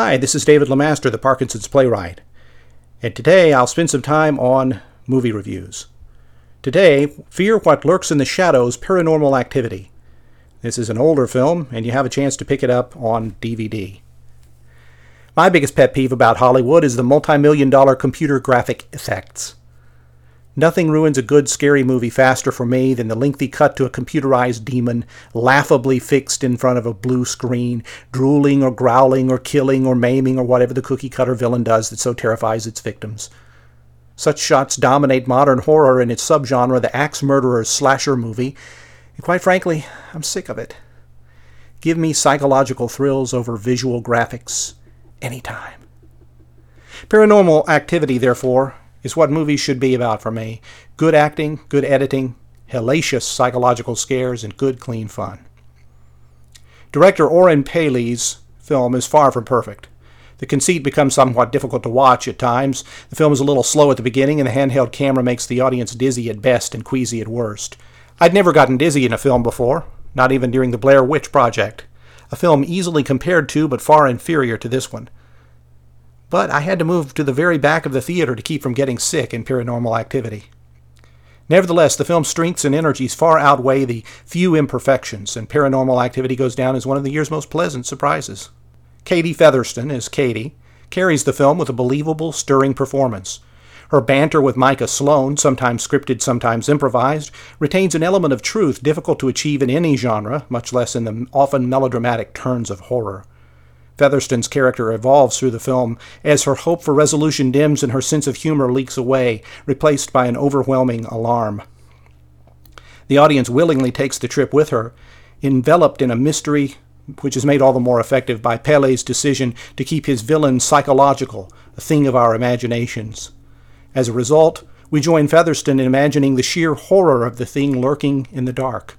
Hi, this is David Lemaster, the Parkinson's playwright, and today I'll spend some time on movie reviews. Today, Fear What Lurks in the Shadows Paranormal Activity. This is an older film, and you have a chance to pick it up on DVD. My biggest pet peeve about Hollywood is the multi million dollar computer graphic effects. Nothing ruins a good scary movie faster for me than the lengthy cut to a computerized demon, laughably fixed in front of a blue screen, drooling or growling or killing or maiming or whatever the cookie cutter villain does that so terrifies its victims. Such shots dominate modern horror in its subgenre, the axe murderer slasher movie, and quite frankly, I'm sick of it. Give me psychological thrills over visual graphics anytime. Paranormal activity, therefore, is what movies should be about for me. Good acting, good editing, hellacious psychological scares, and good, clean fun. Director Oren Peli's film is far from perfect. The conceit becomes somewhat difficult to watch at times. The film is a little slow at the beginning, and the handheld camera makes the audience dizzy at best and queasy at worst. I'd never gotten dizzy in a film before, not even during the Blair Witch Project, a film easily compared to but far inferior to this one but I had to move to the very back of the theater to keep from getting sick in paranormal activity. Nevertheless, the film's strengths and energies far outweigh the few imperfections, and paranormal activity goes down as one of the year's most pleasant surprises. Katie Featherston, as Katie, carries the film with a believable, stirring performance. Her banter with Micah Sloan, sometimes scripted, sometimes improvised, retains an element of truth difficult to achieve in any genre, much less in the often melodramatic turns of horror. Featherston's character evolves through the film as her hope for resolution dims and her sense of humor leaks away, replaced by an overwhelming alarm. The audience willingly takes the trip with her, enveloped in a mystery which is made all the more effective by Peli's decision to keep his villain psychological, a thing of our imaginations. As a result, we join Featherston in imagining the sheer horror of the thing lurking in the dark.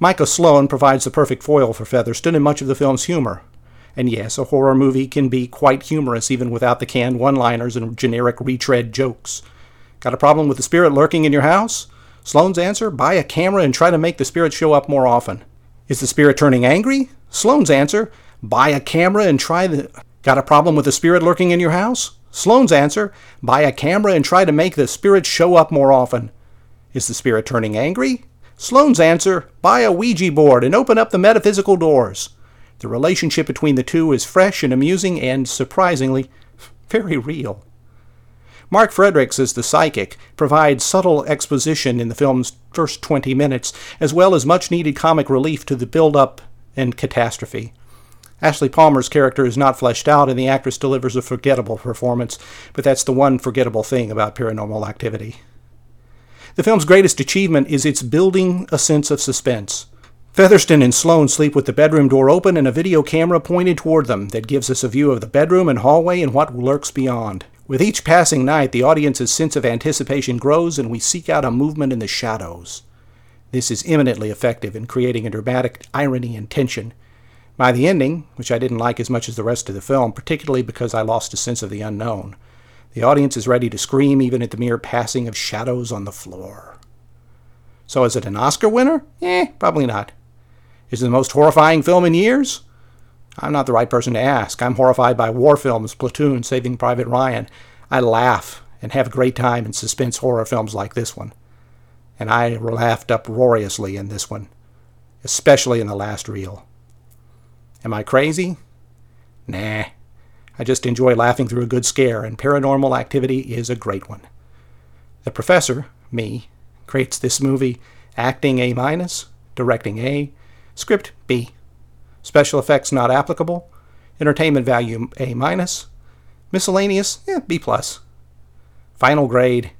Micah Sloan provides the perfect foil for Featherston in much of the film's humor. And yes, a horror movie can be quite humorous even without the canned one liners and generic retread jokes. Got a problem with the spirit lurking in your house? Sloan's answer buy a camera and try to make the spirit show up more often. Is the spirit turning angry? Sloan's answer buy a camera and try the. Got a problem with the spirit lurking in your house? Sloan's answer buy a camera and try to make the spirit show up more often. Is the spirit turning angry? Sloan's answer buy a Ouija board and open up the metaphysical doors. The relationship between the two is fresh and amusing and, surprisingly, very real. Mark Fredrichs, as the psychic, provides subtle exposition in the film's first 20 minutes, as well as much needed comic relief to the build up and catastrophe. Ashley Palmer's character is not fleshed out, and the actress delivers a forgettable performance, but that's the one forgettable thing about paranormal activity. The film's greatest achievement is its building a sense of suspense. Featherston and Sloan sleep with the bedroom door open and a video camera pointed toward them that gives us a view of the bedroom and hallway and what lurks beyond. With each passing night, the audience's sense of anticipation grows and we seek out a movement in the shadows. This is eminently effective in creating a dramatic irony and tension. By the ending, which I didn't like as much as the rest of the film, particularly because I lost a sense of the unknown, the audience is ready to scream even at the mere passing of shadows on the floor. So is it an Oscar winner? Eh, probably not. Is it the most horrifying film in years? I'm not the right person to ask. I'm horrified by war films, Platoon, Saving Private Ryan. I laugh and have a great time in suspense horror films like this one. And I laughed uproariously in this one, especially in the last reel. Am I crazy? Nah. I just enjoy laughing through a good scare, and paranormal activity is a great one. The professor, me, creates this movie acting A minus, directing A, Script B. Special effects not applicable. Entertainment value A minus. Miscellaneous eh, B plus. Final grade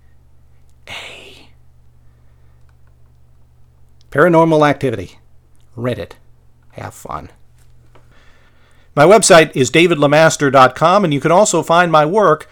A. Paranormal activity. Rent it. Have fun. My website is davidlemaster.com, and you can also find my work